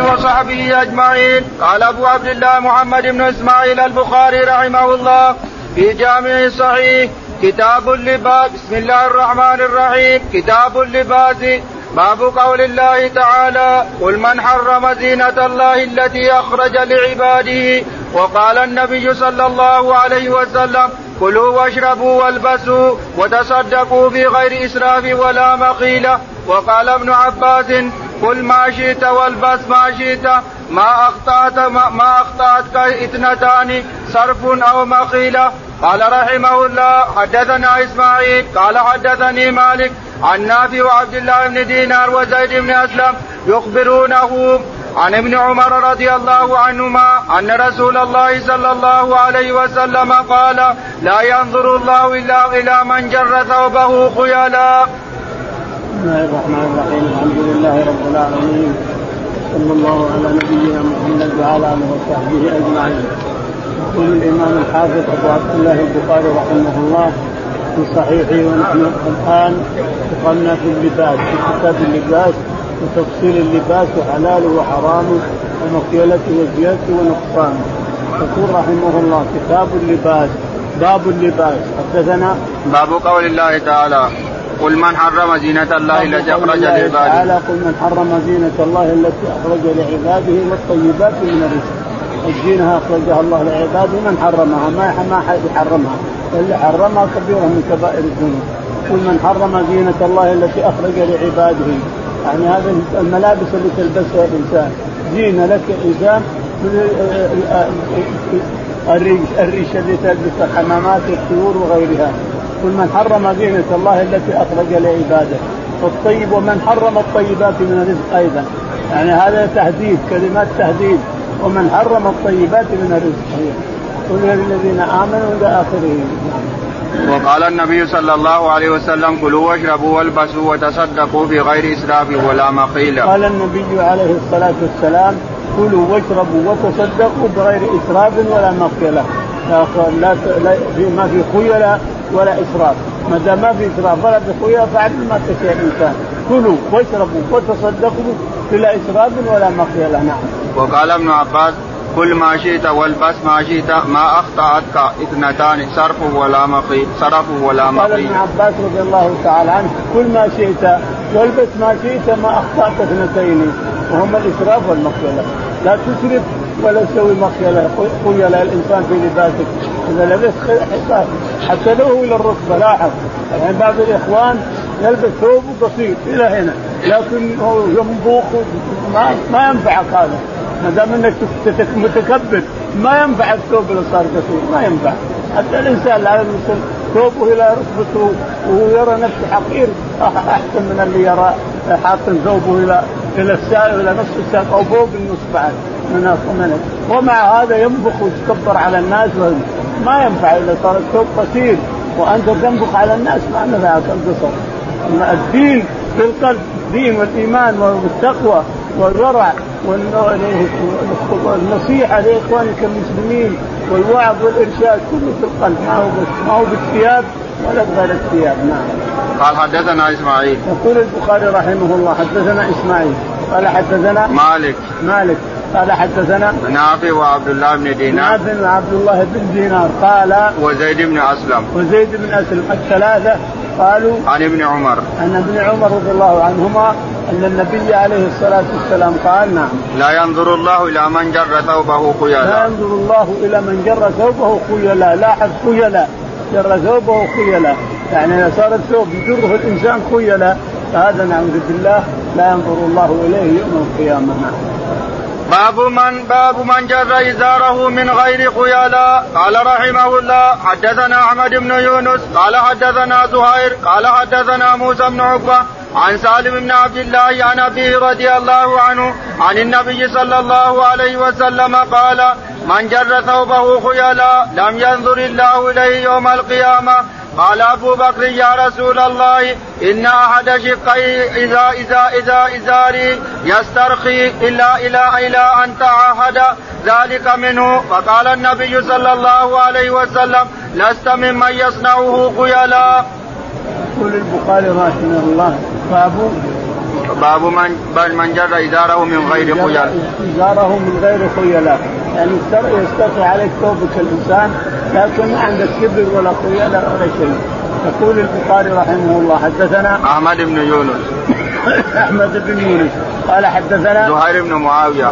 وصحبه أجمعين. قال أبو عبد الله محمد بن إسماعيل البخاري رحمه الله في جامع صحيح كتاب اللباس بسم الله الرحمن الرحيم. كتاب اللباس باب قول الله تعالى قل من حرم زينة الله التي أخرج لعباده. وقال النبي صلى الله عليه وسلم كلوا واشربوا والبسوا وتصدقوا بغير إسراف ولا مقيلة. وقال ابن عباس قل ما شئت والبس ما شئت ما أخطأت ما أخطأتك اثنتان صرف أو مقيلة قال رحمه الله حدثنا إسماعيل قال حدثني مالك عن نافع وعبد الله بن دينار وزيد بن أسلم يخبرونه عن ابن عمر رضي الله عنهما أن رسول الله صلى الله عليه وسلم قال لا ينظر الله إلا إلى من جر ثوبه بسم الله الرحمن الرحيم الحمد لله رب العالمين صلى الله على نبينا محمد وعلى اله وصحبه اجمعين يقول الامام الحافظ ابو عبد الله البخاري رحمه الله في صحيحه ونحن الان دخلنا في اللباس في كتاب اللباس وتفصيل اللباس وحلاله وحرامه ومكيلته وزيادته ونقصانه يقول رحمه الله كتاب اللباس باب اللباس حدثنا باب قول الله تعالى قل من حرم زينة الله التي أخرج لعباده. تعالى قل من حرم زينة الله التي أخرج لعباده والطيبات من الرزق. الزينة أخرجها الله لعباده من حرمها؟ ما ما حد يحرمها اللي حرمها كبيرة من كبائر الذنوب. قل من حرم زينة الله التي أخرج لعباده. يعني هذه الملابس اللي تلبسها الإنسان. زينة لك إنسان الريش الريش اللي تلبس الحمامات والطيور وغيرها. قل من حرم زينة الله التي أخرج لعباده والطيب ومن حرم الطيبات من الرزق أيضا. يعني هذا تهديد كلمات تهديد ومن حرم الطيبات من الرزق قل للذين آمنوا إلى آخره. وقال النبي صلى الله عليه وسلم كلوا واشربوا والبسوا وتصدقوا في غير إسراف ولا مقيل. قال النبي عليه الصلاة والسلام كلوا واشربوا وتصدقوا بغير إسراف ولا مقيله. لا لا ما في خيلاء ولا إسراف ما دام ما في إسراف ولا بخيلاء فعل ما تشاء الإنسان كلوا واشربوا وتصدقوا بلا إسراف ولا مخيله نعم. وقال ابن عباس كل ما شئت والبس ما شئت ما أخطأتك إثنتان صرف ولا مقيت صرف ولا مقيت. قال ابن عباس رضي الله تعالى عنه كل ما شئت والبس ما شئت ما أخطأت إثنتين وهما الإسراف والمقيله لا تسرف ولا تسوي مخيله خيل الإنسان في لباسك إذا لبست حتى لو إلى الركبه لاحظ. يعني بعض الإخوان يلبس ثوب قصير إلى هنا لكن هو ينبوخ ما ما ينفعك هذا. ما دام إنك متكبر ما ينفع الثوب اللي صار قصير ما ينفع. حتى الإنسان لا يلبس ثوبه إلى ركبته وهو يرى نفسه حقير أحسن من اللي يرى حاط ثوبه إلى إلى إلى نصف الساق أو فوق النصف بعد من ومع هذا ينبخ ويتكبر على الناس ما ينفع إذا صار الثوب قصير وأنت تنبخ على الناس ما نفعك القصر الدين في القلب الدين والإيمان والتقوى والورع والنصيحة لإخوانك المسلمين والوعظ والإرشاد كله في القلب. ما هو ما هو بالثياب ولا بغير الثياب نعم. قال حدثنا إسماعيل. يقول البخاري رحمه الله حدثنا إسماعيل. قال حدثنا مالك. مالك. قال حدثنا نافع وعبد الله بن دينار. نافع وعبد الله بن دينار. قال وزيد بن أسلم. وزيد بن أسلم. الثلاثة قالوا عن ابن عمر. عن ابن عمر رضي الله عنهما أن النبي عليه الصلاة والسلام قال نعم. لا ينظر الله إلى من جر ثوبه خيلا. لا ينظر الله إلى من جر ثوبه خيلا. لاحظ خيلا. جر ثوبه خيلا يعني إذا صار الثوب يجره الإنسان خيلا فهذا نعوذ بالله لا ينظر الله إليه يوم القيامة. باب من باب من جر إزاره من غير خيلاء قال رحمه الله حدثنا أحمد بن يونس قال حدثنا زهير قال حدثنا موسى بن عقبة عن سالم بن عبد الله عن أبيه رضي الله عنه عن النبي صلى الله عليه وسلم قال من جر ثوبه خيلاء لم ينظر الله إليه يوم القيامة قال أبو بكر يا رسول الله إن أحد شقي إذا إذا إذا إزاري يسترخي إلا إلى إلى أن تعاهد ذلك منه فقال النبي صلى الله عليه وسلم لست ممن يصنعه خيلا. يقول البخاري رحمه الله باب باب من من جر إزاره من غير خيل إزاره من غير خيلاء يعني يستطيع عليك ثوبك الإنسان لكن ما عندك كبر ولا خيلاء ولا شيء. يقول البخاري رحمه الله حدثنا أحمد بن يونس. أحمد بن يونس. قال حدثنا زهير بن معاوية.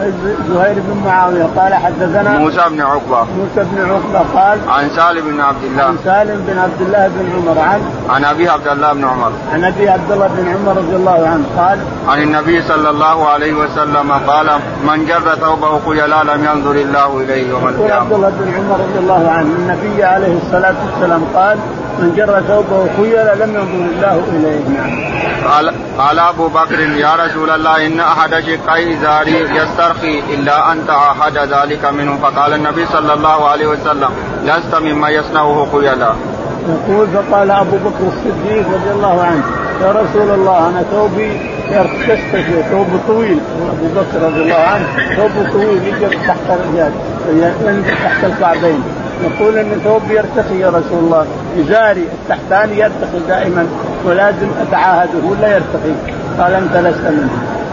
زهير بن معاوية قال حدثنا موسى بن عقبة. موسى بن عقبة قال عن سالم بن عبد الله. عن سالم بن عبد الله بن عمر عن عن أبي عبد الله بن عمر. عن أبي عبد الله بن عمر رضي الله عنه قال عن النبي صلى الله عليه وسلم قال من جر ثوبه خيلا لم ينظر الله إليه يوم القيامه. عبد الله بن عمر رضي الله عنه. النبي عليه الصلاة والسلام قال من جر ثوبه خيلا لم ينظر الله إليه. نعم. قال قال أبو بكر يا رسول الله إن أحد شقي ازاري يسترخي إلا أنت أحد ذلك منه. فقال النبي صلى الله عليه وسلم لست مما يصنعه خيلا. يقول فقال أبو بكر الصديق رضي الله عنه يا رسول الله أنا ثوبي يرتشف ثوب طويل. أبو بكر رضي الله عنه ثوب طويل يجر تحت الرجال ينزل تحت الكعبين. يقول إن ثوبي يرتخي يا رسول الله إزاري التحتاني يرتخي دائما ولازم اتعاهده ولا يرتخي؟ قال أنت لست منه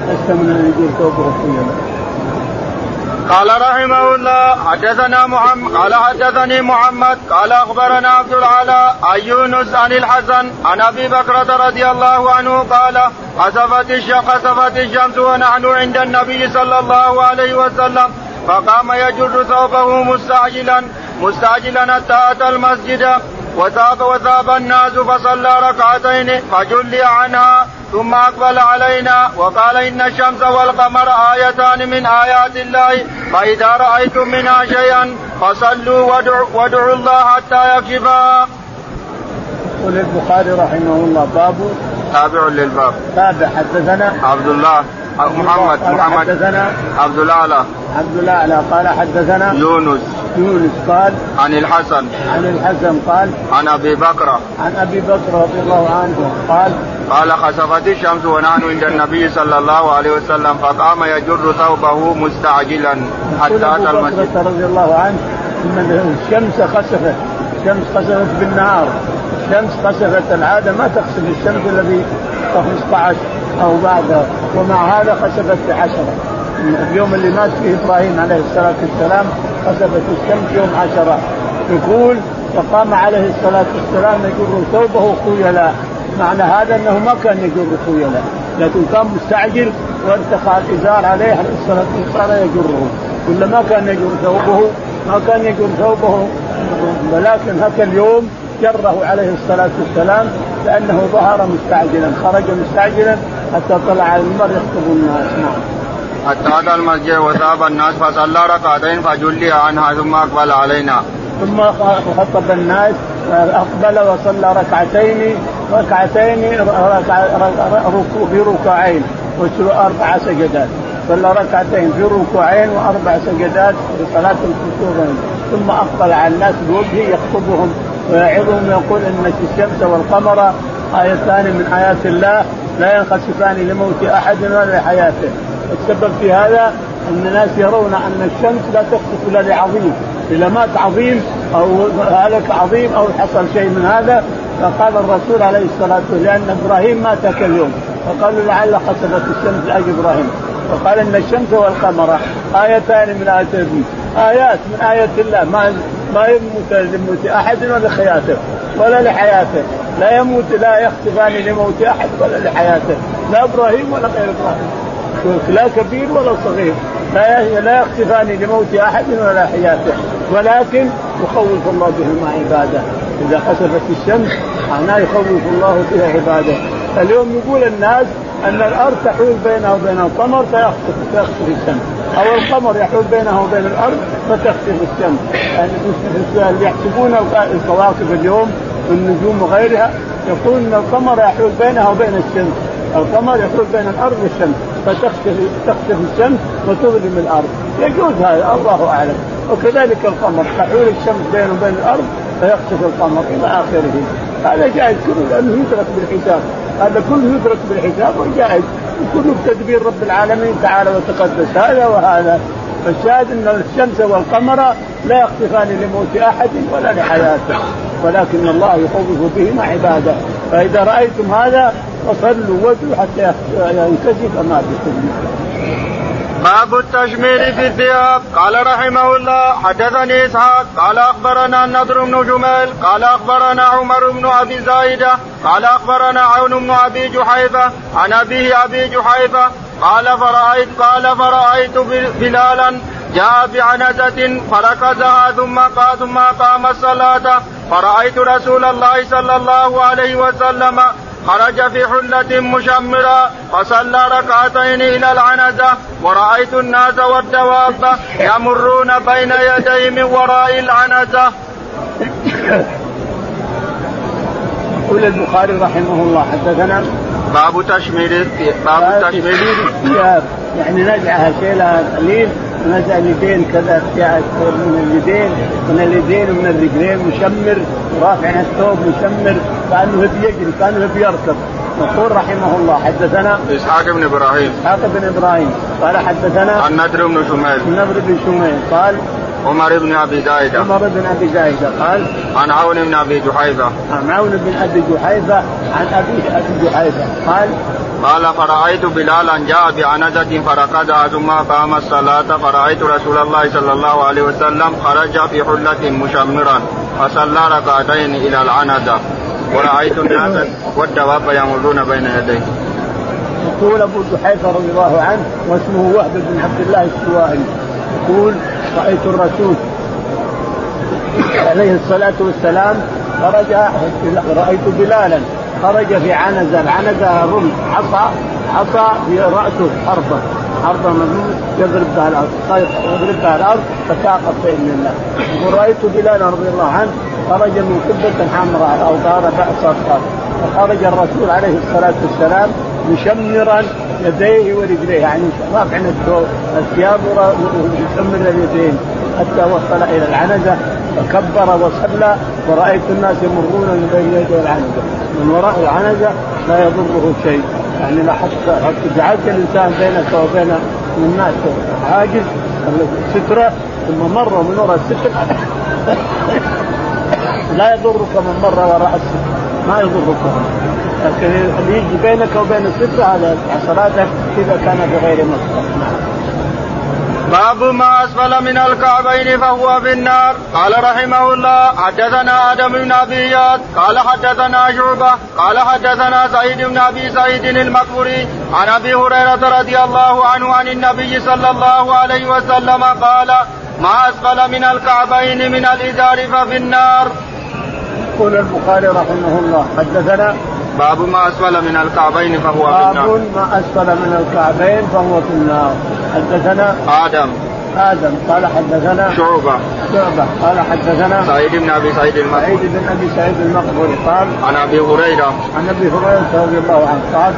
لست من ان ثوبه طويل قال رحمه الله حدثنا محمد قال حدثني محمد قال أخبرنا عبد العلاء عن يونس عن الحسن عن أبي بكرة رضي الله عنه قال خسفت خسفت الشمس ونحن عند النبي صلى الله عليه وسلم فقام يجر ثوبه مستعجلا مستعجلا حتى اتى المسجد وثاب وثاب الناس فصلى ركعتين فجلي عنها ثم أقبل علينا وقال إن الشمس والقمر آيتان من آيات الله فإذا رأيتم منها شيئا فصلوا وادعوا, وادعوا الله حتى يكشفا. يقول البخاري رحمه الله باب تابع للباب تابع حدثنا عبد الله محمد محمد حدثنا عبد الأعلى. عبد الأعلى قال حدثنا يونس. يونس قال عن الحسن. عن الحسن قال عن أبي بكر. عن أبي بكر رضي الله عنه قال قال خسفت الشمس ونحن عند النبي صلى الله عليه وسلم فقام يجر ثوبه مستعجلا حتى أتى المسجد. رضي الله عنه إن الشمس خسفت الشمس خسفت بالنهار. الشمس خسفت العادة ما تخسف الشمس الذي 15 أو بعدها ومع هذا خسفت بعشرة. اليوم اللي مات فيه إبراهيم عليه الصلاة والسلام خسفت الشمس يوم عشرة. يقول فقام عليه الصلاة والسلام يجر ثوبه خيلاء معنى هذا أنه ما كان يجر خيلاء لكن كان مستعجل وارتخى الازار عليه عليه الصلاة والسلام يجره ولا ما كان يجر ثوبه ما كان يجر ثوبه ولكن هكا اليوم جره عليه الصلاة والسلام لأنه ظهر مستعجلا خرج مستعجلا. حتى طلع على المر يخطب الناس. نعم. حتى اتى المسجد وذهب الناس فصلى ركعتين فجلي عنها ثم أقبل علينا. ثم خطب الناس أقبل وصلى ركعتين ركعتين في ركوعين واربع سجدات. صلى ركعتين في ركوعين وأربع سجدات في صلاة الكسوف ثم أقبل على الناس بوجهه يخطبهم ويعظهم ويقول إن الشمس والقمر آيتان من آيات الله. لا ينخسفان لموت أحد ولا لحياته. السبب في هذا أن الناس يرون أن الشمس لا تخسف إلا لعظيم. إذا مات عظيم أو هلك عظيم أو حصل شيء من هذا فقال الرسول عليه الصلاة والسلام لأن إبراهيم مات اليوم فقالوا لعل خسفت الشمس لأجل إبراهيم. وقال إن الشمس والقمر آيتان من آيات آيات من آيات الله. ما ما يموت لموت أحد ولا لحياته ولا لحياته. لا يموت لا يخسفان لموت أحد ولا لحياته. لا إبراهيم ولا غير إبراهيم. لا كبير ولا صغير. لا لا يخسفان لموت أحد ولا حياته ولكن يخوف الله بهما عباده. إذا خسفت الشمس معناه يخوف الله بها عباده. اليوم يقول الناس أن الأرض تحول بينه وبين القمر فيخسف الشمس. أو القمر يحول بينه وبين الأرض فتخسف الشمس. يعني يحسبون الكواكب اليوم والنجوم وغيرها يقول إن القمر يحول بينها وبين الشمس. القمر يحول بين الأرض والشمس. فتخسف تخسف الشمس وتظلم الأرض. يجوز هذا الله أعلم. وكذلك القمر تحول الشمس بينه وبين الأرض فيخسف القمر إلى آخره. هذا جائز. كله لأنه يدرك بالحساب. هذا كله يدرك بالحساب وجائز. وكله بتدبير رب العالمين تعالى وتقدس. هذا وهذا. فالشاهد أن الشمس والقمر لا يخطفان لموت أحد ولا لحياته. ولكن الله يخوف بهما عباده. فإذا رأيتم هذا وصلوا وجهوا حتى ينكشف ما في باب التشمير في الثياب قال رحمه الله حدثني إسحاق. قال أخبرنا النضر بن جميل. قال أخبرنا عمر بن أبي زايدة. قال أخبرنا عون بن أبي جحيفة. عن أبيه أبي جحيفة. قال فرأيت قال فرأيت بلالا جاء بعنزة فركزها ثم قام ثم قام الصلاة. فرأيت رسول الله صلى الله عليه وسلم خرج في حلة مشمرة فصلى ركعتين إلى العنزة ورأيت الناس والدواب يمرون بين يديه من وراء العنزة. يقول البخاري رحمه الله حدثنا باب تشمير باب تشمير الثياب. يعني نزعها شيلها قليل نزع اليدين كذا من اليدين من اليدين ومن الرجلين مشمر رافع الثوب مشمر كأنه بيجري كأنه بيركض يقول رحمه الله حدثنا إسحاق بن إبراهيم. إسحاق بن إبراهيم قال حدثنا النذر بن شميل النذر بن شميل قال عمر بن أبي زايدة. عمر بن أبي زايدة قال عن عون بن أبي جحيفة. عن عون بن أبي جحيفة عن ابيه أبي جحيفة قال قال فرأيت بلالا جاء بعنزة فركضها ثم قام الصلاة فرأيت رسول الله صلى الله عليه وسلم خرج في حلة مشمرا فصلى ركعتين إلى العنزة. ورأيت الناس والدواب يمرون بين يديه. يقول أبو جحيفة رضي الله عنه واسمه وهب بن عبد الله السوائي يقول رأيت الرسول عليه الصلاة والسلام خرج رأيت بلالا خرج في عنزة، العنزه رمح عصا عصا في رأسه حربة حربة مذموم يضرب بها الأرض يضرب بها الأرض فساقط باذن الله ورايت بلال رضي الله عنه خرج من قبة حمراء أو دار بأس فخرج الرسول عليه الصلاة والسلام مشمرا يديه ورجليه يعني رافع الثياب ومشمر اليدين حتى وصل إلى العنزة فكبر وصلى ورأيت الناس يمرون من بين يدي العنزة. من وراء العنزة لا يضره شيء. يعني لا حتى جعلت الإنسان بينك وبين الناس حاجز ستره ثم مر من وراء الستره لا يضرك من مر وراء الستره ما يضرك لكن اللي يجي بينك وبين الستره هذا صلاتك إذا كان بغير مصدر. باب ما أسفل من الكعبين فهو في النار. قال رحمه الله حدثنا آدم بن أبي قال حدثنا شعبة قال حدثنا سعيد بن أبي سعيد المقبري عن أبي هريرة رضي الله عنه عن النبي صلى الله عليه وسلم قال ما أسفل من الكعبين من الإزار ففي النار. يقول البخاري رحمه الله حدثنا باب ما أسفل من الكعبين فهو في النار. باب ما أسفل من الكعبين فهو في النار. حدثنا آدم. آدم قال حدثنا شعبة. شعبة قال حدثنا سعيد بن أبي سعيد المقبري سعيد بن أبي سعيد المقبري قال عن أبي هريرة. عن أبي هريرة رضي الله عنه قال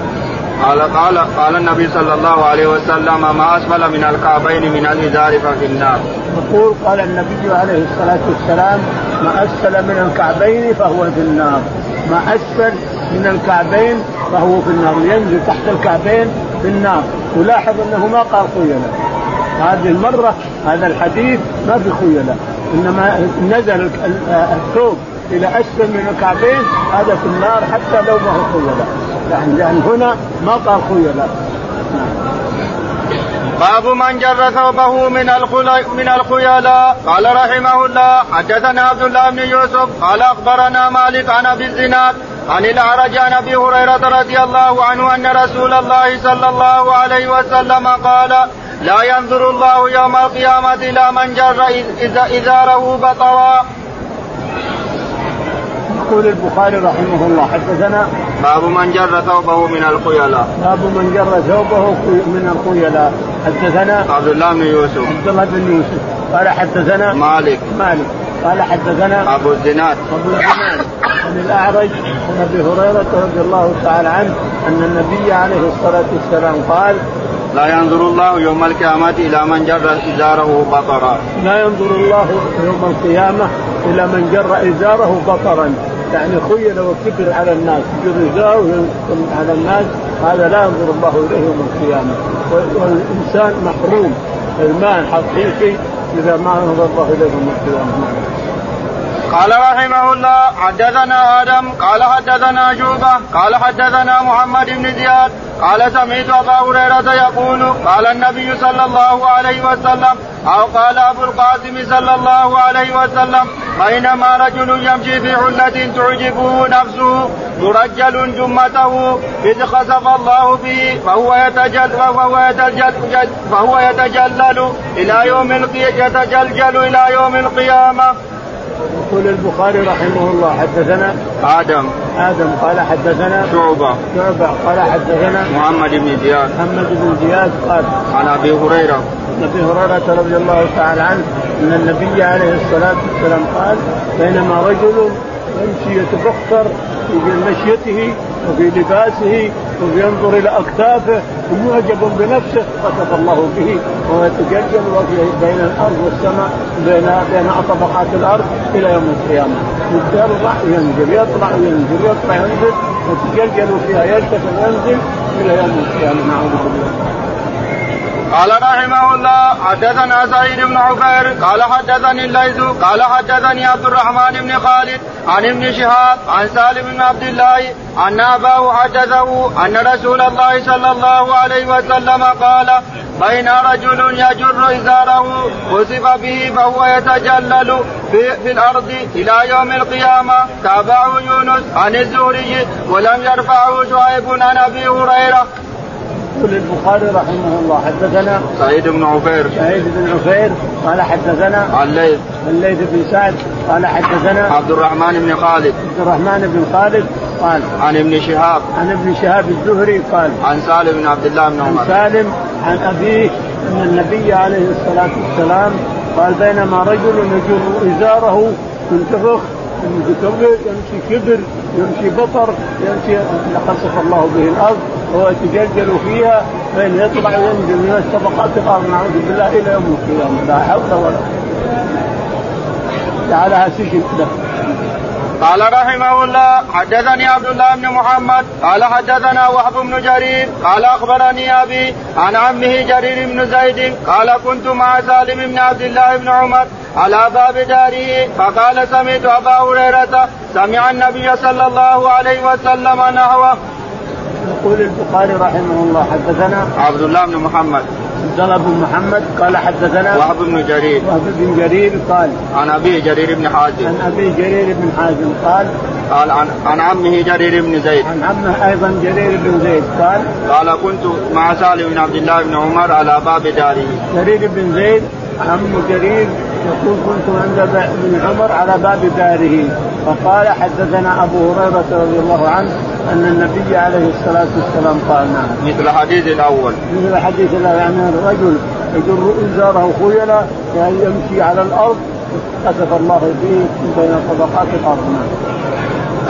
قال قال قال النبي صلى الله عليه وسلم ما أسفل من الكعبين من الإزار ففي النار. يقول قال النبي عليه الصلاة والسلام ما أسفل من الكعبين فهو في النار، ما أسفل من الكعبين فهو في النار. ينزل تحت الكعبين في النار. ولاحظ انه ما قال خيلاء هذه المرة هذا الحديث ما في خيلاء إنما نزل الثوب إلى أسفل من الكعبين هذا في النار حتى لو ما هو خيلاء يعني لأن هنا ما قال خيلاء باب من جر ثوبه من من الخيلاء قال رحمه الله حدثنا عبد الله بن يوسف قال أخبرنا مالك عن أبي الزناد عن الأعرج عن أبي هريرة رضي الله عنه أن رسول الله صلى الله عليه وسلم قال لا ينظر الله يوم القيامة إلى من جر إزاره بطرا. يقول البخاري رحمه الله حدثنا باب من جر ثوبه من الخيلاء. باب من جر ثوبه من الخيلاء. حدثنا عبد الله بن يوسف. عبد الله بن يوسف. قال حدثنا مالك. مالك. قال حدثنا أبو الزناد. أبو الزناد. عن الأعرج عن أبي هريرة رضي الله تعالى عنه أن النبي عليه الصلاة والسلام قال لا ينظر الله يوم القيامة إلى من جر إزاره بطرا. لا ينظر الله يوم القيامة إلى من جر إزاره بطرا. يعني خيل وكبر على الناس يجر إزاره على الناس هذا لا ينظر الله إليه يوم القيامة. والإنسان محروم المال حقيقي إذا ما نظر الله إليه يوم القيامة. قال رحمه الله حدثنا آدم قال حدثنا شوبة قال حدثنا محمد بن زياد قال سمعت أبا هريرة يقول قال النبي صلى الله عليه وسلم أو قال أبو القاسم صلى الله عليه وسلم بينما رجل يمشي في حلة تعجبه نفسه مرجل جمته إذ خسف الله به فهو يتجل فهو يتجل فهو يتجلل إلى يوم يتجلجل إلى يوم القيامة. يقول البخاري رحمه الله حدثنا آدم. آدم قال حدثنا شعبة. شعبة قال حدثنا محمد بن زياد. محمد بن زياد قال عن أبي هريرة. عن أبي هريرة رضي الله تعالى عنه أن النبي عليه الصلاة والسلام قال بينما رجل يمشي يتبختر في مشيته وفي لباسه وينظر إلى أكتافه ومعجب بنفسه خسف الله به. وهو يتجلجل بين الأرض والسماء بين بين طبقات الأرض إلى يوم القيامة. يطلع ينزل يطلع ينزل يطلع ينزل يتجلجل فيها يرتفع وينزل إلى يوم القيامة. نعوذ بالله. قال رحمه الله حدثنا سعيد بن عفير قال حدثني الليث قال حدثني عبد الرحمن بن خالد عن ابن شهاب عن سالم بن عبد الله أن أباه حدثه أن رسول الله صلى الله عليه وسلم قال بين رجل يجر إزاره خسف به فهو يتجلل في, في الأرض إلى يوم القيامة. تابعه يونس عن الزهري ولم يرفعه شعيب عن أبي هريرة. يقول البخاري رحمه الله حدثنا سعيد بن عفير. سعيد بن عفير قال حدثنا عن الليث. الليث بن سعد قال حدثنا عبد الرحمن بن خالد. عبد الرحمن بن خالد قال عن ابن شهاب. عن ابن شهاب الزهري قال عن سالم بن عبد الله بن عمر. عن سالم عن أبيه أن النبي عليه الصلاة والسلام قال بينما رجل يجر إزاره منتفخ يمشي كبر يمشي بطر يمشي خسف الله به الأرض وهو يتجلجل فيها فإن يطلع وينزل من الطبقات الأرض نعوذ بالله إلى يوم القيامة لا حول ولا جعلها سجن له قال رحمه الله حدثني عبد الله بن محمد قال حدثنا وهب بن جرير قال أخبرني أبي عن عمه جرير بن زيد قال كنت مع سالم بن عبد الله بن عمر على باب داره فقال سمعت أبا هريرة سمع النبي صلى الله عليه وسلم نحوه. يقول البخاري رحمه الله حدثنا عبد الله بن محمد عبد الله بن محمد قال حدثنا وهب بن جرير. وهب بن جرير قال عن أبي جرير بن حازم. عن أبي جرير بن حازم قال قال عن عن عمه جرير بن زيد. عن عمه أيضا جرير بن زيد قال قال كنت مع سالم بن عبد الله بن عمر على باب داره جرير بن زيد عم جرير يقول كنت عند ابن عمر على باب داره فقال حدثنا أبو هريرة رضي الله عنه أن النبي عليه الصلاة والسلام قال نعم. مثل الحديث الأول. مثل الحديث الأول يعني الرجل يجر ازاره خيلا يعني يمشي على الأرض كتب الله به بين طبقات الأرض نعم.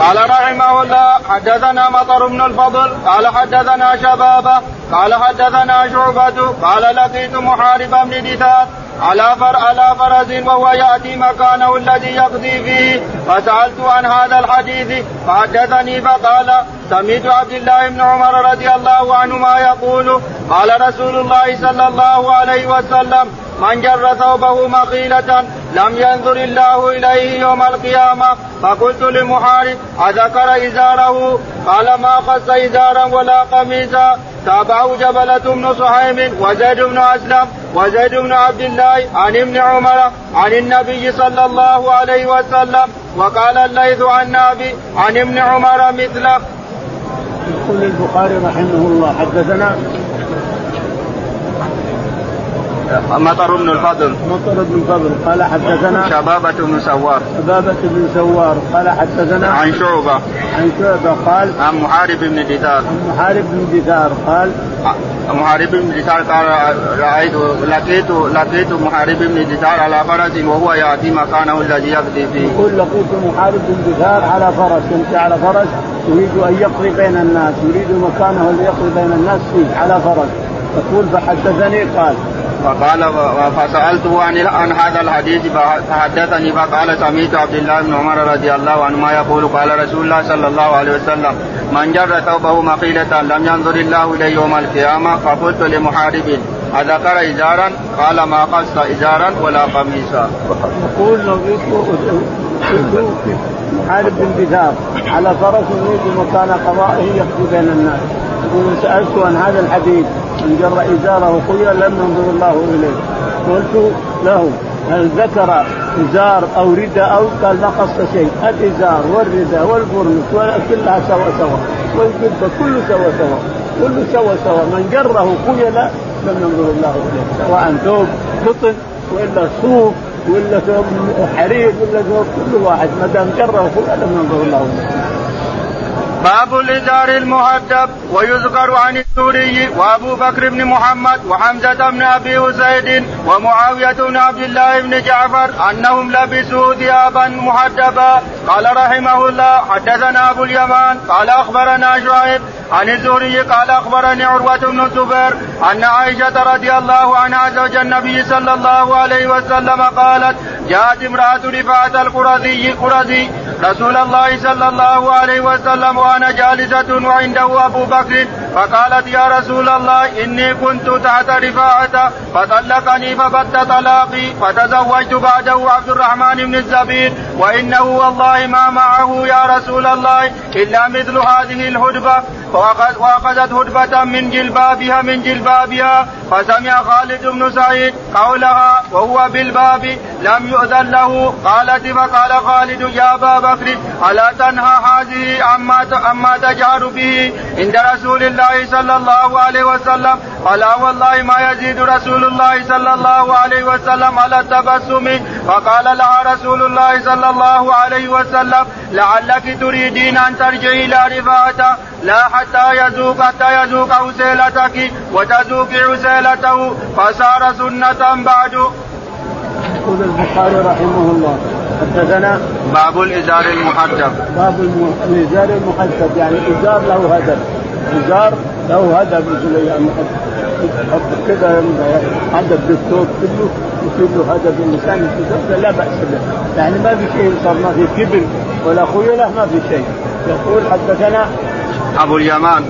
قال رحمه الله حدثنا مطر بن الفضل قال حدثنا شبابة قال حدثنا شعبة قال لقيت محارب بن دثار على فر على فرس وهو يأتي مكانه الذي يقضي فيه. فسألت عن هذا الحديث فحدثني فقال سمعت عبد الله بن عمر رضي الله عنهما يقول قال رسول الله صلى الله عليه وسلم من جر ثوبه مخيلة لم ينظر الله إليه يوم القيامة فقلت لمحارب أذكر إزاره؟ قال ما خص إزارا ولا قميصا تابعه جبلة بن صهيم وزيد بن أسلم وزيد بن عبد الله عن ابن عمر عن النبي صلى الله عليه وسلم وقال الليث عن نابي عن ابن عمر مثله. يقول البخاري رحمه الله حدثنا مطر بن الفضل. مطر بن الفضل. قال حدثنا شبابة بن سوار. شبابة بن سوار. قال حدثنا عن شعبة. عن شعبة. قال عن محارب بن دثار عن محارب بن دثار قال محارب بن دثار قال رأيت لقيت لقيت محارب بن دثار على فرس وهو يأتي مكانه الذي يقضي فيه. يقول لقيت محارب بن دثار على فرس. يمشي على فرس؟ يريد أن يقضي بين الناس. يريد مكانه اللي يقضي بين الناس فيه على فرس. يقول فحدثني. قال فقال فسألته عن عن هذا الحديث فحدثني فقال سمعت عبد الله بن عمر رضي الله عنهما يقول قال رسول الله صلى الله عليه وسلم من جر ثوبه مقيلة لم ينظر الله إليه يوم القيامة فقلت لمحارب أذكر إزارا؟ قال ما قص إزارا ولا قميصا. يقول محارب بن دثار على فرس يريد مكان قضائه يقضي بين الناس يقول سألت عن هذا الحديث من جر إزاره خيرا لم ينظر الله إليه. قلت له هل ذكر إزار أو رداء أو؟ قال ما قص شيء. الإزار والرداء والبرنس كلها سوا سوا. والجبة كله سوا سوا. كله سوا سوا. من جره خيلا لم ينظر الله إليه. سواء ثوب قطن وإلا صوف ولا ثوب حرير ولا ثوب كل واحد. ما دام جره خيلا لم ينظر الله إليه. باب الازار المهدب ويذكر عن الزهري وابو بكر بن محمد وحمزة بن أبي اسيد ومعاوية بن عبد الله بن جعفر أنهم لبسوا ثيابا مهدبة. قال رحمه الله حدثنا أبو اليمان قال أخبرنا شعيب عن الزهري قال أخبرني عروة بن الزبير أن عائشة رضي الله عنها زوج النبي صلى الله عليه وسلم قالت جاءت امرأة رفاعة القرظي قرظي رسول الله صلى الله عليه وسلم وأنا جالسة وعنده أبو بكر فقالت يا رسول الله إني كنت تحت رفاعة فطلقني فبت طلاقي فتزوجت بعده عبد الرحمن بن الزبير وإنه والله ما معه يا رسول الله إلا مثل هذه وأخذت هدبة من جلبابها من جلبابها فسمع خالد بن سعيد قولها وهو بالباب لم يؤذن له. قالت فقال خالد يا أبا بكر ألا تنهى هذه عما عما تجهر به عند رسول الله صلى الله عليه وسلم فلا والله ما يزيد رسول الله صلى الله عليه وسلم على التبسم. فقال لها رسول الله صلى الله عليه وسلم لعلك تريدين أن ترجعي إلى رفاعة؟ لا حتى يذوق حتى يذوق عسيلتك وتذوق عسيلته فصار سنة بعد. يقول البخاري رحمه الله حدثنا باب الإزار المحدب باب الإزار المحدب يعني إزار له هدف. ازار له هدف مثل يعني كذا هدف بالثوب كله يصير له هدف الانسان لا بأس به. يعني ما في شيء صار ما في كبر ولا خيله ما في شيء. يقول حدثنا أبو اليمان.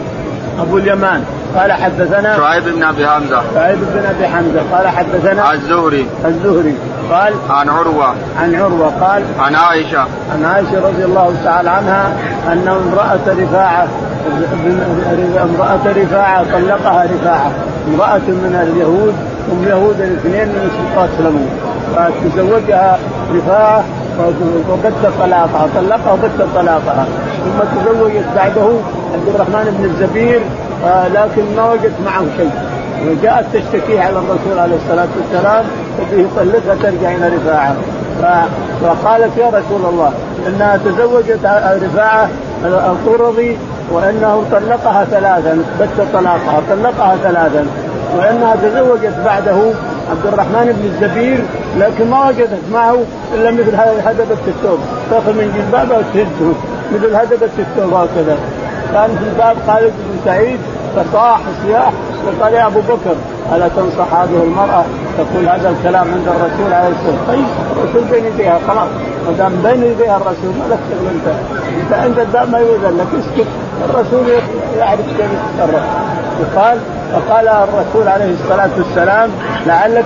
أبو اليمان. قال حدثنا شعيب بن أبي حمزة. شعيب بن أبي حمزة. قال حدثنا الزهري. الزهري. قال عن عروة. عن عروة. قال عن عائشة. عن عائشة رضي الله تعالى عنها أن امرأة رفاعة امراه رفاعة طلقها رفاعة. امرأة من اليهود هم يهود الاثنين من سلطات سلمون فتزوجها رفاعة وبت طلاقها طلقها وبت طلاقها. ثم تزوجت بعده عبد الرحمن بن الزبير آه لكن ما وجدت معه شيء. وجاءت تشتكيه على الرسول عليه الصلاة والسلام فبه يطلقها ترجع إلى رفاعة. فقالت يا رسول الله إنها تزوجت رفاعة القرظي وإنه طلقها ثلاثا بت طلاقها طلقها ثلاثا. وإنها تزوجت بعده عبد الرحمن بن الزبير لكن ما وجدت معه إلا مثل هدبة الثوب. تاخذ من جلبابها وتهزه مثل هدبة الثوب هكذا. كان في الباب خالد بن سعيد فصاح صياح وقال يا أبو بكر ألا تنصح هذه المرأة تقول هذا الكلام عند الرسول عليه الصلاة والسلام؟ طيب الرسول بين يديها خلاص. ما دام بين يديها الرسول ما لك شغل أنت. أنت عند الباب ما يؤذن لك اسكت. الرسول يعرف كيف يتصرف. يقال فقال الرسول عليه الصلاة والسلام لعلك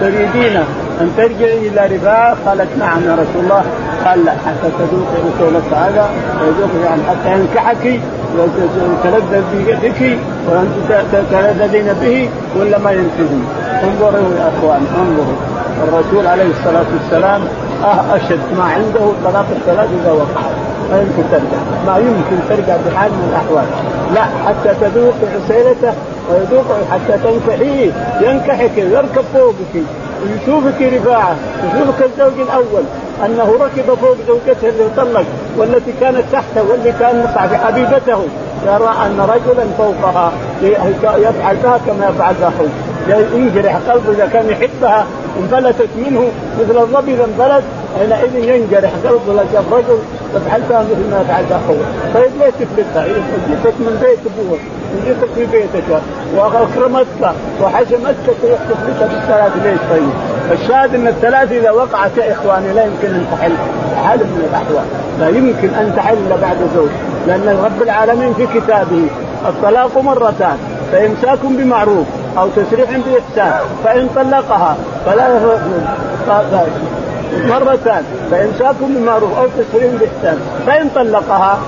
تريدين أن ترجعي إلى رفاعه قالت نعم يا رسول الله. قال لا حتى تذوقي رسولك هذا ويذوق يعني حتى ينكحك ويتلذذ بك وانت تلذذين به ولا ما ينتهي انظروا يا أخوان انظروا. الرسول عليه الصلاة والسلام أه أشد ما عنده طلاق الثلاث إذا وقع. ما يمكن ترجع ما يمكن ترجع بحال من الأحوال. لا حتى تذوق عسيلته ويذوق حتى تنكحيه. ينكحك يركب فوقك يشوفك رفاعة يشوفك الزوج الأول. أنه ركب فوق زوجته اللي طلق والتي كانت تحته واللي كان حبيبته. يرى أن رجلا فوقها يفعل بها كما يفعل أخوه. ينجرح قلبه إذا كان يحبها انفلتت منه. مثل الظبي إذا انفلت حينئذ ينجرح قلبه لو شاف رجل فعلتها مثل ما فعلت اخوه طيب ليه تفلتها؟ جيتك من بيت أبوك جيتك في بيتك وأكرمتك وحشمتك تروح تفلتها بالثلاث ليش؟ طيب؟ الشاهد إن الثلاث إذا وقعت يا إخواني لا يمكن أن تحل. حال من الأحوال. لا يمكن أن تحل بعد زوج. لأن رب العالمين في كتابه الطلاق مرتان فإمساك بمعروف أو تسريح بإحسان فإن طلقها فلا مرتان. فامساك بمعروف أو تسريم باحسان فإن طلقها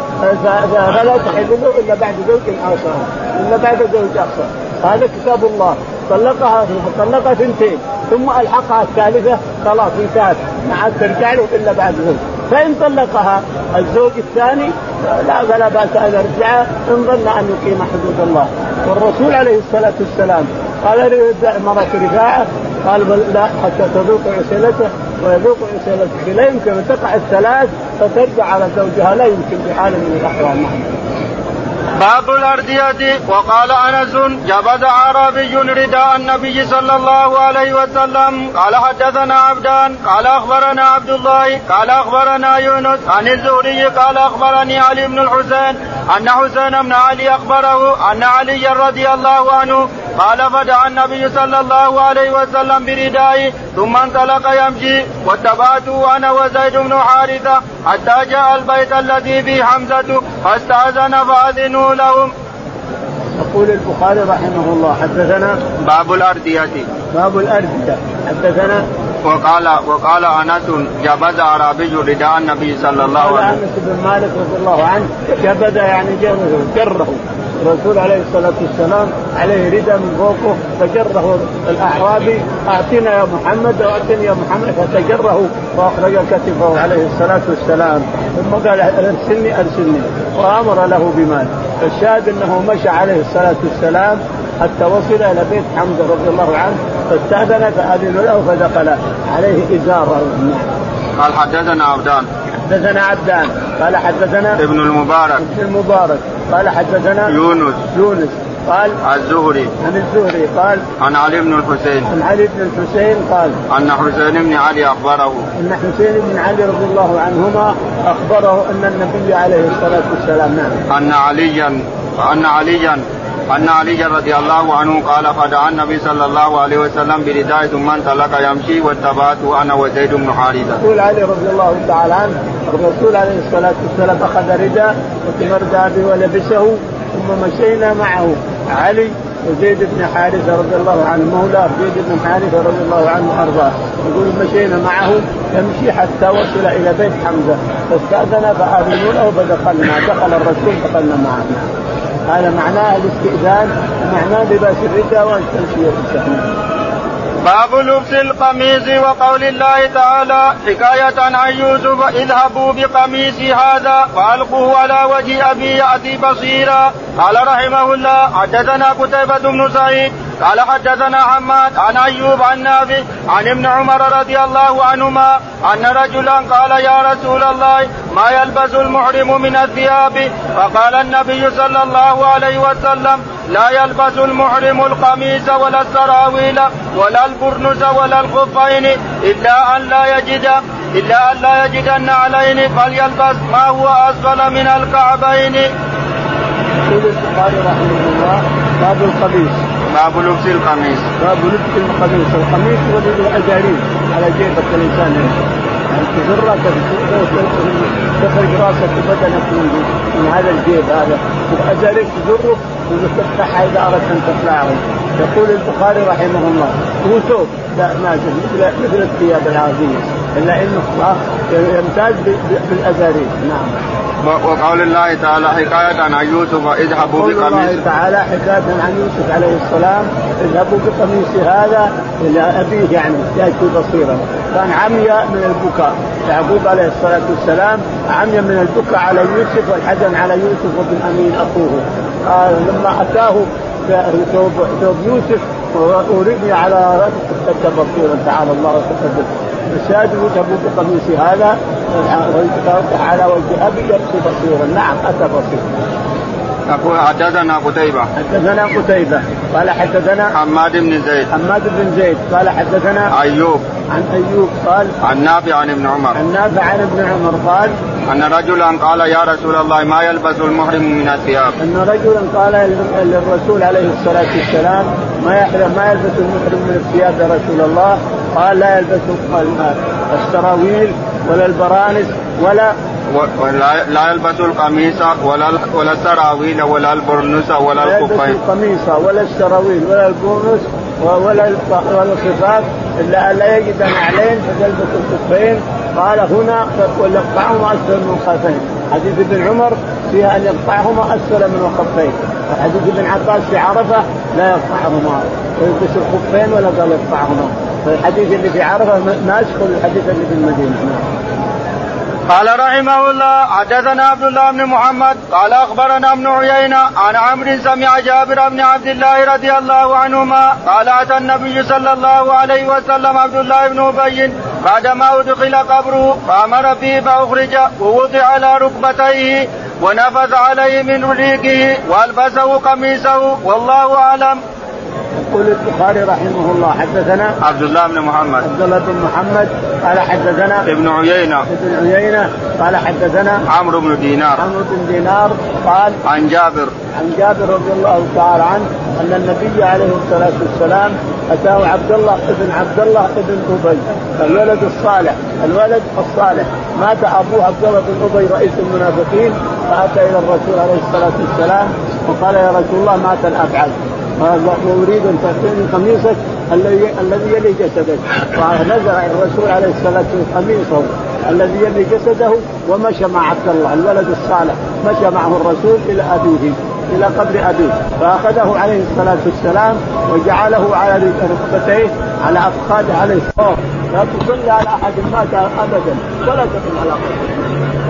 فلا تحل له إلا بعد زوج آخر. إلا بعد زوج آخر. هذا كتاب الله. طلقها طلقها اثنتين ثم ألحقها الثالثة. خلاص انتهت. ما عاد ترجع له إلا بعد زوج. فإن طلقها الزوج الثاني لا فلا بأس أن يرجع. إن ظن أن يقيم حدود الله. والرسول عليه الصلاة والسلام قال مرة رفاعة. قال لا حتى تذوق عسيلته. ويذوق عسيلتك لا يمكن أن تقع الثلاث فترجع على زوجها لا يمكن في حال من الأحوال نعم. باب الأردية وقال أنس جبد أعرابي رداء النبي صلى الله عليه وسلم. قال حدثنا عبدان قال أخبرنا عبد الله قال أخبرنا يونس. عن الزهري قال أخبرني علي بن الحسين أن حسين بن علي أخبره أن علي رضي الله عنه قال فدعا النبي صلى الله عليه وسلم بردائه ثم انطلق يمشي واتبعته أنا وزيد بن حارثة حتى جاء البيت الذي فيه حمزة فاستأذن فأذنوا لهم. يقول البخاري رحمه الله حدثنا باب الارديه باب الارديه حدثنا وقال وقال أنس جبز اعرابي رداء النبي صلى الله عليه وسلم. أنس بن مالك رضي الله عنه جبز يعني جره جره. الرسول عليه الصلاة والسلام عليه رداء من فوقه فجره الأعرابي أعطنا يا محمد واعطني يا محمد. فتجره واخرج كتفه عليه الصلاة والسلام. ثم قال أرسلني أرسلني. وأمر له بمال. فالشاهد أنه مشى عليه الصلاة والسلام حتى وصل إلى بيت حمزة رضي الله عنه فاستأذن فأذن له فدخل عليه إزاره. قال حدثنا عبدان. حدثنا عبدان قال حدثنا ابن المبارك. ابن المبارك قال حدثنا يونس. يونس. قال؟ الزهري. عن الزهري قال؟ عن علي بن الحسين. عن علي بن الحسين قال؟ أن حسين بن علي أخبره. أن حسين بن علي رضي الله عنهما أخبره أن النبي عليه الصلاة والسلام نعم. أن عليا أن عليا أن علي رضي الله عنه قال فدعا النبي صلى الله عليه وسلم برداء ثم انطلق يمشي واتبعته أنا وزيد بن حارثة. يقول علي رضي الله تعالى عنه الرسول عليه الصلاة والسلام أخذ رداء وتمردى به ولبسه ثم مشينا معه. علي وزيد بن حارثة رضي الله عنه مولاه زيد بن حارثة رضي الله عنه وأرضاه. يقول مشينا معه يمشي حتى وصل إلى بيت حمزة. فاستأذن فاذنوا له فدخلنا. دخل الرسول دخلنا معه. هذا معناه الاستئذان ومعناه لباس الرداء والتمشيه باب لبس القميص وقول الله تعالى حكاية عن يوسف اذهبوا بقميصي هذا فألقوه على وجه أبي يأتي بصيرا. قال رحمه الله حدثنا قتيبة بن سعيد قال حدثنا حماد عن أيوب عن نافع عن ابن عمر رضي الله عنهما أن رجلا قال يا رسول الله ما يلبس المحرم من الثياب فقال النبي صلى الله عليه وسلم لا يلبس المحرم القميص ولا السراويل ولا البرنس ولا الخفين إلا أن لا يجد إلا أن لا يجد النعلين فليلبس ما هو أسفل من الكعبين. يقول البخاري رحمه الله باب القميص باب لبس القميص. باب لبس القميص. القميص هو الأجارين على جيبة الإنسان. يعني تجرك تخرج راسك وبدنك من, هذا الجيب هذا. الأجارين تجره وتفتحها إذا أردت أن تخلعه يقول البخاري رحمه الله. هو ثوب. لا ما مثل مثل الثياب العادية إلا إنه يمتاز بالأزارين نعم. وقول الله تعالى حكاية عن يوسف اذهبوا بقميص الله تعالى حكاية عن يوسف عليه السلام اذهبوا بقميص هذا إلى أبيه يعني يأتي بصيرا. كان عمي من البكاء. يعقوب عليه الصلاة والسلام عمي من البكاء على يوسف والحزن على يوسف وابن أمين أخوه. قال لما أتاه ثوب ثوب يوسف ورمي على رأسه بصيرا تعالى الله وتقدم. الشاهد يذهب بقميص هذا على وجه أبي ياتي بصيرا. نعم أتى بصيرا. حدثنا قتيبة. حدثنا قتيبة. قال حدثنا حماد بن زيد. حماد بن زيد. قال حدثنا أيوب. عن أيوب قال عن نافع عن ابن عمر. عن نافع عن ابن عمر قال أن رجلا قال يا رسول الله ما يلبس المحرم من الثياب؟ أن رجلا قال للرسول عليه الصلاة والسلام ما يحرم ما يلبس المحرم من الثياب يا رسول الله؟ قال لا يلبس السراويل ولا البرانس ولا ولا لا يلبس القميص ولا ولا السراويل ولا البرنس ولا الخفين. لا يلبس القميص ولا السراويل ولا البرنس ولا ولا صفات إلا أن لا يجد نعلين فتلبس الخفين قال هنا وليقطعهما اسفل من الخفين حديث ابن عمر فيها أن يقطعهما أسفل من الخفين. وحديث ابن عباس في عرفة لا يقطعهما. ويلبس الخفين ولا قال يقطعهما. فالحديث اللي في عرفة ما يدخل الحديث اللي في المدينة. قال رحمه الله حدثنا عبد الله بن محمد قال أخبرنا ابن عيينة عن عمرو سمع جابر بن عبد الله رضي الله عنهما قال أتى النبي صلى الله عليه وسلم عبد الله بن أبي بعدما أدخل قبره فأمر به فأخرج ووضع على ركبتيه ونفث عليه من ريقه وألبسه قميصه والله أعلم. يقول البخاري رحمه الله حدثنا عبد الله بن محمد. عبد الله بن محمد قال حدثنا ابن عيينة. ابن عيينة قال حدثنا عمرو بن دينار. عمرو بن دينار قال عن جابر. عن جابر رضي الله تعالى عنه أن النبي عليه الصلاة والسلام أتاه عبد الله ابن عبد الله ابن أبي الولد الصالح الولد الصالح. مات ابوه عبد الله بن أبي رئيس المنافقين فأتى إلى الرسول عليه الصلاة والسلام وقال يا رسول الله مات الافعل واريد أن تعطيني قميصك الذي الذي يلي جسدك. فنزع الرسول عليه الصلاة والسلام قميصه الذي يلي جسده ومشى مع عبد الله الولد الصالح مشى معه الرسول إلى أبيه. إلى قبر أبيه. فأخذه عليه الصلاة والسلام وجعله على ركبتيه على افخاذه عليه. الصوت لا تصلي على أحد مات ابدا. ولا تقم على قبره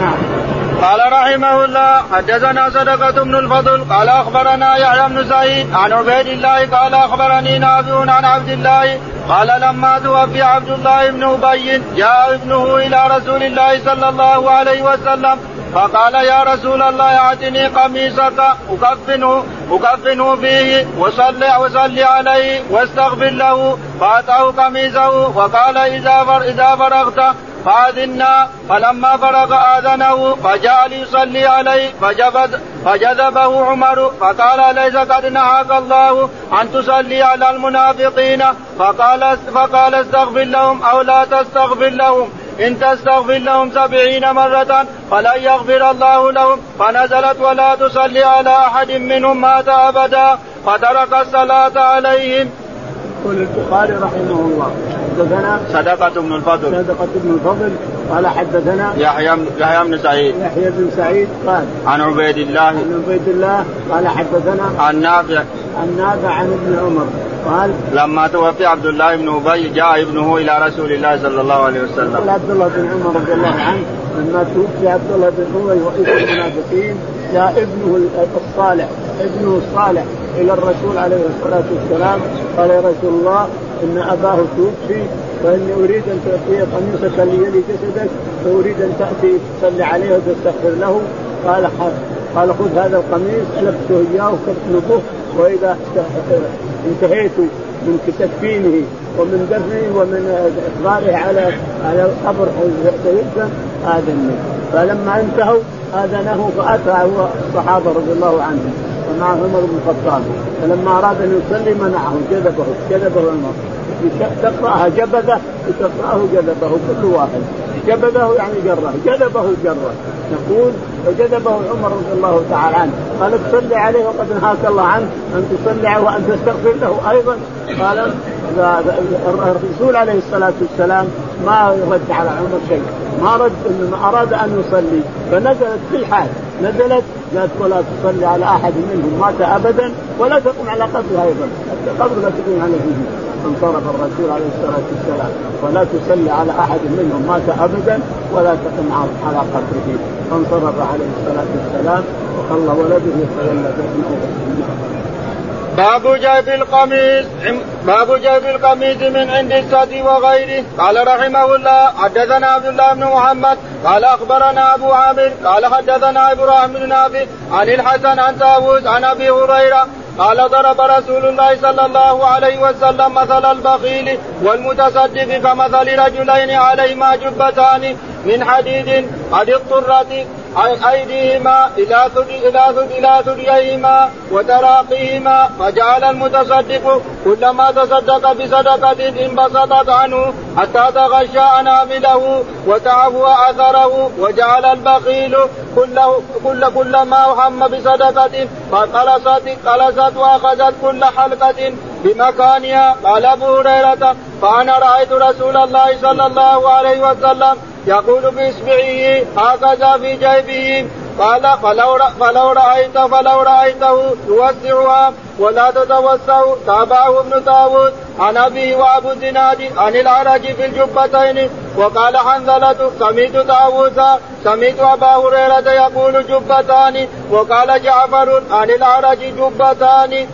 نعم. قال رحمه الله حدثنا صدقة بن الفضل قال أخبرنا يحيى بن سعيد عن عبيد الله قال أخبرني نافع عن عبد الله قال لما توفي عبد الله بن أبي جاء ابنه إلى رسول الله صلى الله عليه وسلم فقال يا رسول الله أعطني قميصك أكفنه أكفنه فيه وصلي وصلي عليه واستغفر له فأتاه قميصه وقال إذا إذا فرغت فأذنا فلما فرغ آذنه فجاء ليصلي عليه فجبد فجذبه عمر فقال ليس قد نهاك الله أن تصلي على المنافقين؟ فقال فقال استغفر لهم أو لا تستغفر لهم. إن تستغفر لهم سبعين مرة فلن يغفر الله لهم. فنزلت ولا تصلي على أحد منهم مات أبدا. فترك الصلاة عليهم. يقول البخاري رحمه الله. حدثنا صدقة بن الفضل. صدقة بن الفضل. قال حدثنا يحيى يحيى بن سعيد. يحيى بن سعيد قال عن عبيد الله. عن عبيد الله قال حدثنا عن نافع. عن نافع عن ابن عمر. قال لما توفي عبد الله بن أبي جاء ابنه إلى رسول الله صلى الله عليه وسلم. قال عبد الله بن عمر رضي الله عنه لما توفي عبد الله بن أبي رئيس المنافقين جاء ابنه الصالح ابنه الصالح إلى الرسول عليه الصلاة والسلام. قال يا رسول الله إن أباه توفي فإني أريد أن تعطيه قميصك اللي يلي جسدك فأريد أن تأتي تصلي عليه وتستغفر له. قال قال خذ هذا القميص البسه إياه وكفنه وإذا انتهيت من تكفينه ومن دفنه ومن إقباله على على القبر سيدفن آذنه. فلما انتهوا آذنه فأتى الصحابة رضي الله عنهم ومع عمر بن الخطاب. فلما أراد أن يصلي منعه جذبه جذبه المرء تقرأها جبذة وتقراه جذبه كل واحد. جبذه يعني جرة جذبه جرة. نقول فجذبه عمر رضي الله تعالى عنه. قال تصلي عليه وقد نهاك الله عنه أن تصلي وأن تستغفر له أيضا. قال الرسول عليه الصلاة والسلام ما رد على عمر شيء. ما رد انما أراد أن يصلي. فنزلت في الحال. نزلت قالت ولا تصلي على أحد منهم مات ابدا ولا تقم على قبره أيضا. القبر لا تقوم على جديد فانصرف الرسول عليه الصلاة والسلام. ولا تصلي على أحد منهم مات ابدا ولا تقم على قبره. فانصرف عليه الصلاة والسلام. وخلى ولده يتولى باب جيب القميص باب جيب القميص من عند السد وغيره. قال رحمه الله حدثنا عبد الله بن محمد قال أخبرنا أبو عامر قال حدثنا إبراهيم بن نافع عن الحسن عن طاووس عن أبي هريرة قال ضرب رسول الله صلى الله عليه وسلم مثل البخيل والمتصدق كمثل رجلين عليهما جبتان. من حديد قد اضطرت أيديهما إلى إلى إلى ثدييهما وتراقيهما فجعل المتصدق كلما تصدق بصدقة انبسطت عنه حتى تغشى أنامله وتعفو أثره وجعل البخيل كله كل كل ما هم بصدقة فقلصت قلصت وأخذت كل حلقة بمكانها. قال أبو هريرة فأنا رأيت رسول الله صلى الله عليه وسلم يقول باصبعه هكذا في جيبه. قال فلو فلو رأيت فلو رأيته يوسعها ولا تتوسع. تابعه ابن داود عن أبي وأبو الزناد عن العرج في الجبتين. وقال حنظلة سميت داوود سميت أبا هريرة يقول جبتان. وقال جعفر عن العرج جبتان.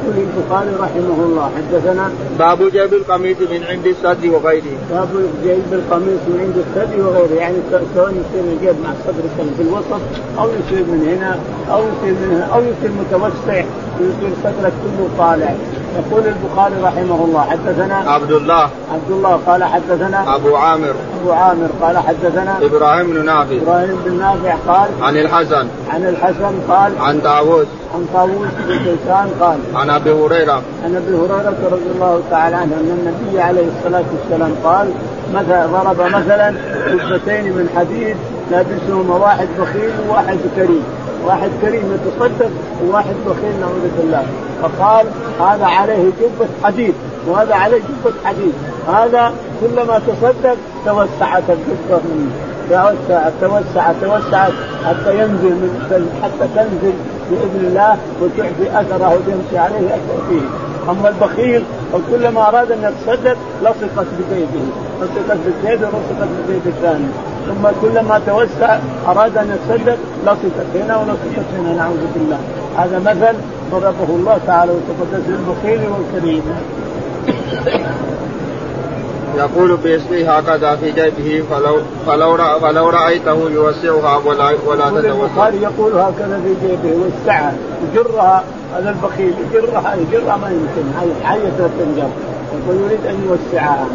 يقول البخاري رحمه الله حدثنا باب جيب القميص من عند السد وغيره. باب جيب القميص من عند السد وغيره يعني سواء يصير الجيب مع الصدر في الوسط أو يصير من هنا أو يصير من هنا أو يصير متوسع ويصير صدرك كله طالع. يقول البخاري رحمه الله حدثنا عبد الله عبد الله قال حدثنا أبو عامر. أبو عامر قال حدثنا إبراهيم بن نافع. إبراهيم بن نافع قال عن الحسن. عن الحسن قال عن داوود عن طاووس بن كيسان قال عن أبي هريرة. عن أبي هريرة رضي الله تعالى عنه أن النبي عليه الصلاة والسلام قال مثلا ضرب مثلا جبتين من حديد لابسهما واحد بخيل وواحد كريم. واحد كريم يتصدق وواحد بخيل نعوذ بالله. فقال هذا عليه جبة حديد وهذا عليه جبة حديد. هذا كلما تصدق توسعت الجبة منه. توسعت توسعت توسعت حتى ينزل من حتى تنزل بإذن الله وتعفي أثره وتمشي عليه أثر فيه. أما البخيل كلما أراد أن يتصدق لصقت بكيده لصقت بكيده ولصقت بكيد الثاني. ثم كلما توسع أراد أن يتصدق لصقت هنا ولصقت هنا. نعوذ بالله. هذا مثل ضربه الله تعالى وتقدس للبخيل والكريم. يقول باسمه هكذا في جيبه فلو فلو فلو رأيته يوسعها ولا ولا تتوسع. البخاري يقول هكذا في جيبه يوسعها يجرها هذا البخيل يجرها يجرها ما يمكن حية تنجر. يقول يريد أن يوسعها.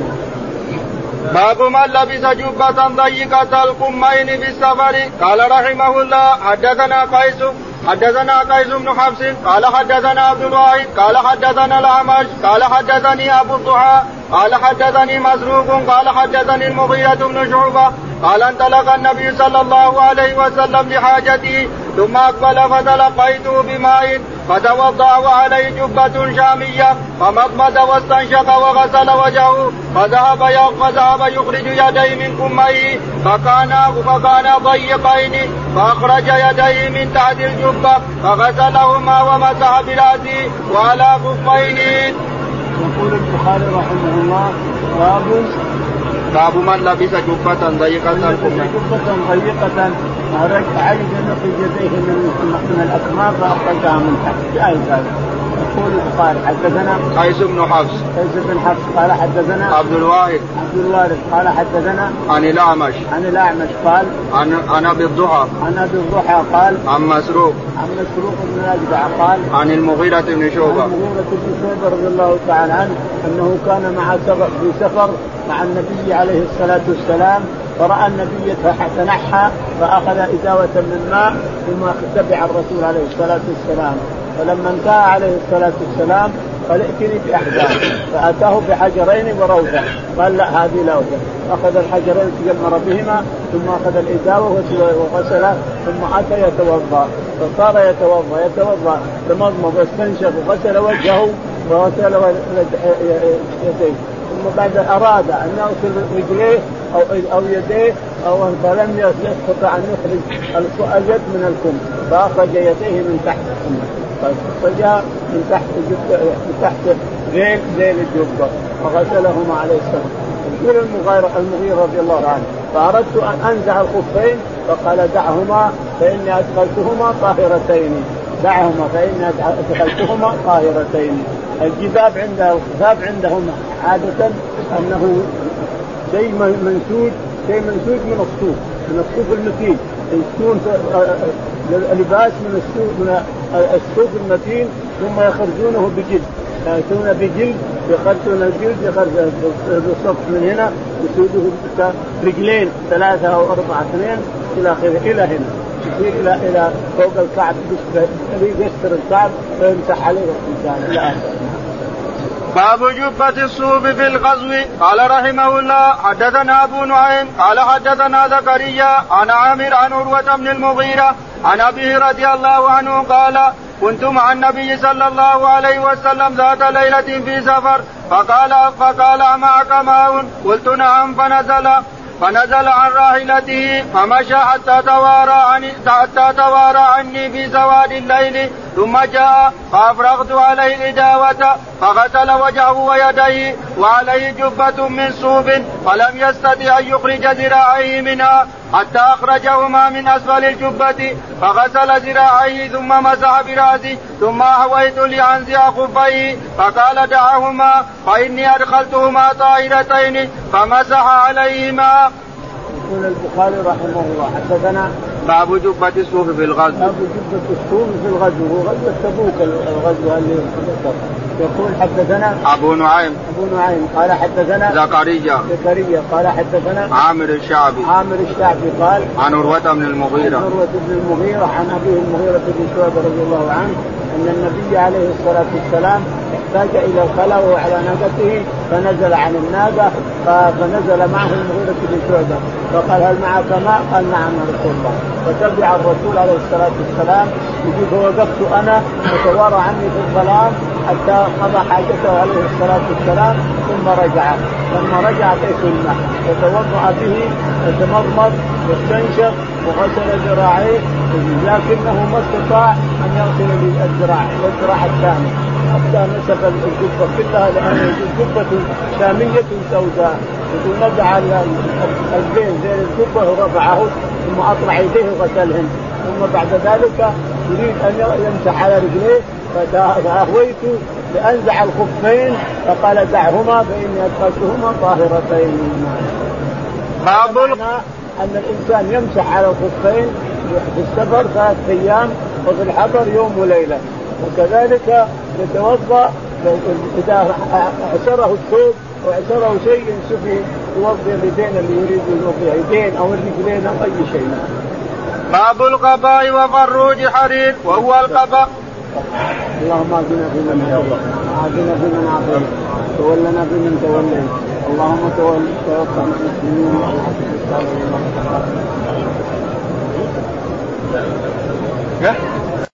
باب من لبس جبة ضيقة القمين في السفر. قال رحمه الله حدثنا قيس حدثنا قيس بن حفص قال حدثنا عبد الواحد قال حدثنا الأعمش قال حدثني أبو الضحى قال حدثني مسروق قال حدثني المغيرة بن شعبة قال انطلق النبي صلى الله عليه وسلم لحاجته ثم أقبل فتلقيته بماء فتوضا وعليه جبة شامية فمضمد واستنشق وغسل وجهه فذهب فذهب يخرج يديه من كميه فكانا فكانا ضيقين فأخرج يديه من تحت الجبة فغسلهما ومسح براسه وعلى خفيه. يقول البخاري رحمه الله باب باب من لبس جبة ضيقة جبة ضيقة عايز يخرج يديه من الأكمام فأخرجها من تحت في آية يقول البخاري حدثنا قيس بن حفص. قيس بن حفص قال حدثنا عبد الوارث عبد الوارث قال حدثنا عن الأعمش. عن الأعمش قال عن عن أبي الضحى. عن أبي الضحى قال عن مسروق. عن مسروق بن اجدع قال عن المغيرة بن شعبة عن المغيرة بن شعبة رضي الله تعالى عنه أنه كان مع سفر في سفر مع النبي عليه الصلاة والسلام فرأى النبي تنحى فأخذ إزاوة من ماء ثم تبع الرسول عليه الصلاة والسلام. فلما انتهى عليه الصلاة والسلام قال ائتني بأحجار. فأتاه بحجرين وروضة. قال لا هذه لوضه أخذ الحجرين تجمر بهما ثم أخذ الإزاوة وغسله ثم أتى يتوضأ. فصار يتوضأ يتوضأ تمضمض واستنشق وغسل وجهه وغسل يديه. ثم بعد أراد أن يغسل رجليه أو أو يديه أو فلم يستطع أن يخرج اليد من الكم. فأخرج يديه من تحت الكم. فاخرجها من تحت من تحت ذيل ذيل الجبة فغسلهما عليه السلام. يقول المغيرة المغيرة رضي الله عنه فأردت أن أنزع الخفين فقال دعهما فإني أدخلتهما طاهرتين. دعهما فإني أدخلتهما طاهرتين. الجباب عند الخفاف عندهم عادة أنه شيء منسوج شيء منسوج من الصوف من الصوف المتين. يكون لباس من الصوف من الصوف المتين ثم يخرجونه بجلد. يأتون بجلد يخرجون الجلد يخرج الصف من هنا يسوده رجلين ثلاثة أو أربعة اثنين إلى آخره إلى هنا. يصير إلى إلى فوق الكعب يستر الكعب ويمسح عليه الانسان إلى آخره. باب جبة الصوف في الغزو. قال رحمه الله حدثنا أبو نعيم قال حدثنا زكريا عن عامر عن عروة بن المغيرة عن أبيه رضي الله عنه قال كنت مع النبي صلى الله عليه وسلم ذات ليلة في سفر فقال فقال معك ماء؟ قلت نعم. فنزل فنزل عن راحلته فمشى حتى توارى عني حتى توارى عني في سواد الليل ثم جاء فأفرغت عليه الإداوة فغسل وجهه ويديه وعليه جبة من صوف فلم يستطع أن يخرج ذراعيه منها حتى أخرجهما من أسفل الجبة فغسل ذراعيه ثم مسح برأسه ثم أهويت لأنزع خفيه فقال دعهما فإني أدخلتهما طاهرتين فمسح عليهما. يقول البخاري رحمه الله حدثنا باب جبة الصوف في الغزو. باب جبة الصوف في الغزو هو غزوة تبوك الغزوة اللي يقول حدثنا أبو نعيم. أبو نعيم قال حدثنا زكريا. زكريا قال حدثنا عامر الشعبي. عامر الشعبي قال عن عروة بن المغيرة. عروة بن المغيرة عن أبيه المغيرة بن شعبة رضي الله عنه أن النبي عليه الصلاة والسلام احتاج إلى الخلاء وهو على ناقته فنزل عن الناقة فنزل معه المغيرة بن شعبة. فقال هل معك ماء؟ قال نعم رسول الله. فتبع الرسول عليه الصلاة والسلام. يقول فوقفت أنا وتوارى عني في الظلام حتى قضى حاجته عليه الصلاة والسلام ثم رجع. لما رجع اتيت الماء وتوضا به وتمضمض واستنشق وغسل ذراعيه. لكنه ما استطاع أن يغسل الذراع والذراع الثاني. حتى نسف الجبة كلها لأن الجبة شامية سوداء يقول نزع الزين زين الجبه ورفعه ثم أطلع يديه وغسلهن ثم بعد ذلك يريد أن يمسح على رجليه فاهويت لأنزع الخفين فقال دعهما فإني أدخلتهما طاهرتين. باب أن الإنسان يمسح على الخفين في السفر ثلاث أيام وفي الحضر يوم وليلة وكذلك يتوضأ إذا عسره الثوب وعسره شيء سفي يوضي اليدين اللي يريد يوضي اليدين أو الرجلين أو أي شيء. باب القباء وفروج حرير وهو القباء اللهم اهدنا فيمن هديت واهدنا فيمن عافيت تولنا فيمن توليت. اللهم تول توفنا المسلمين والحق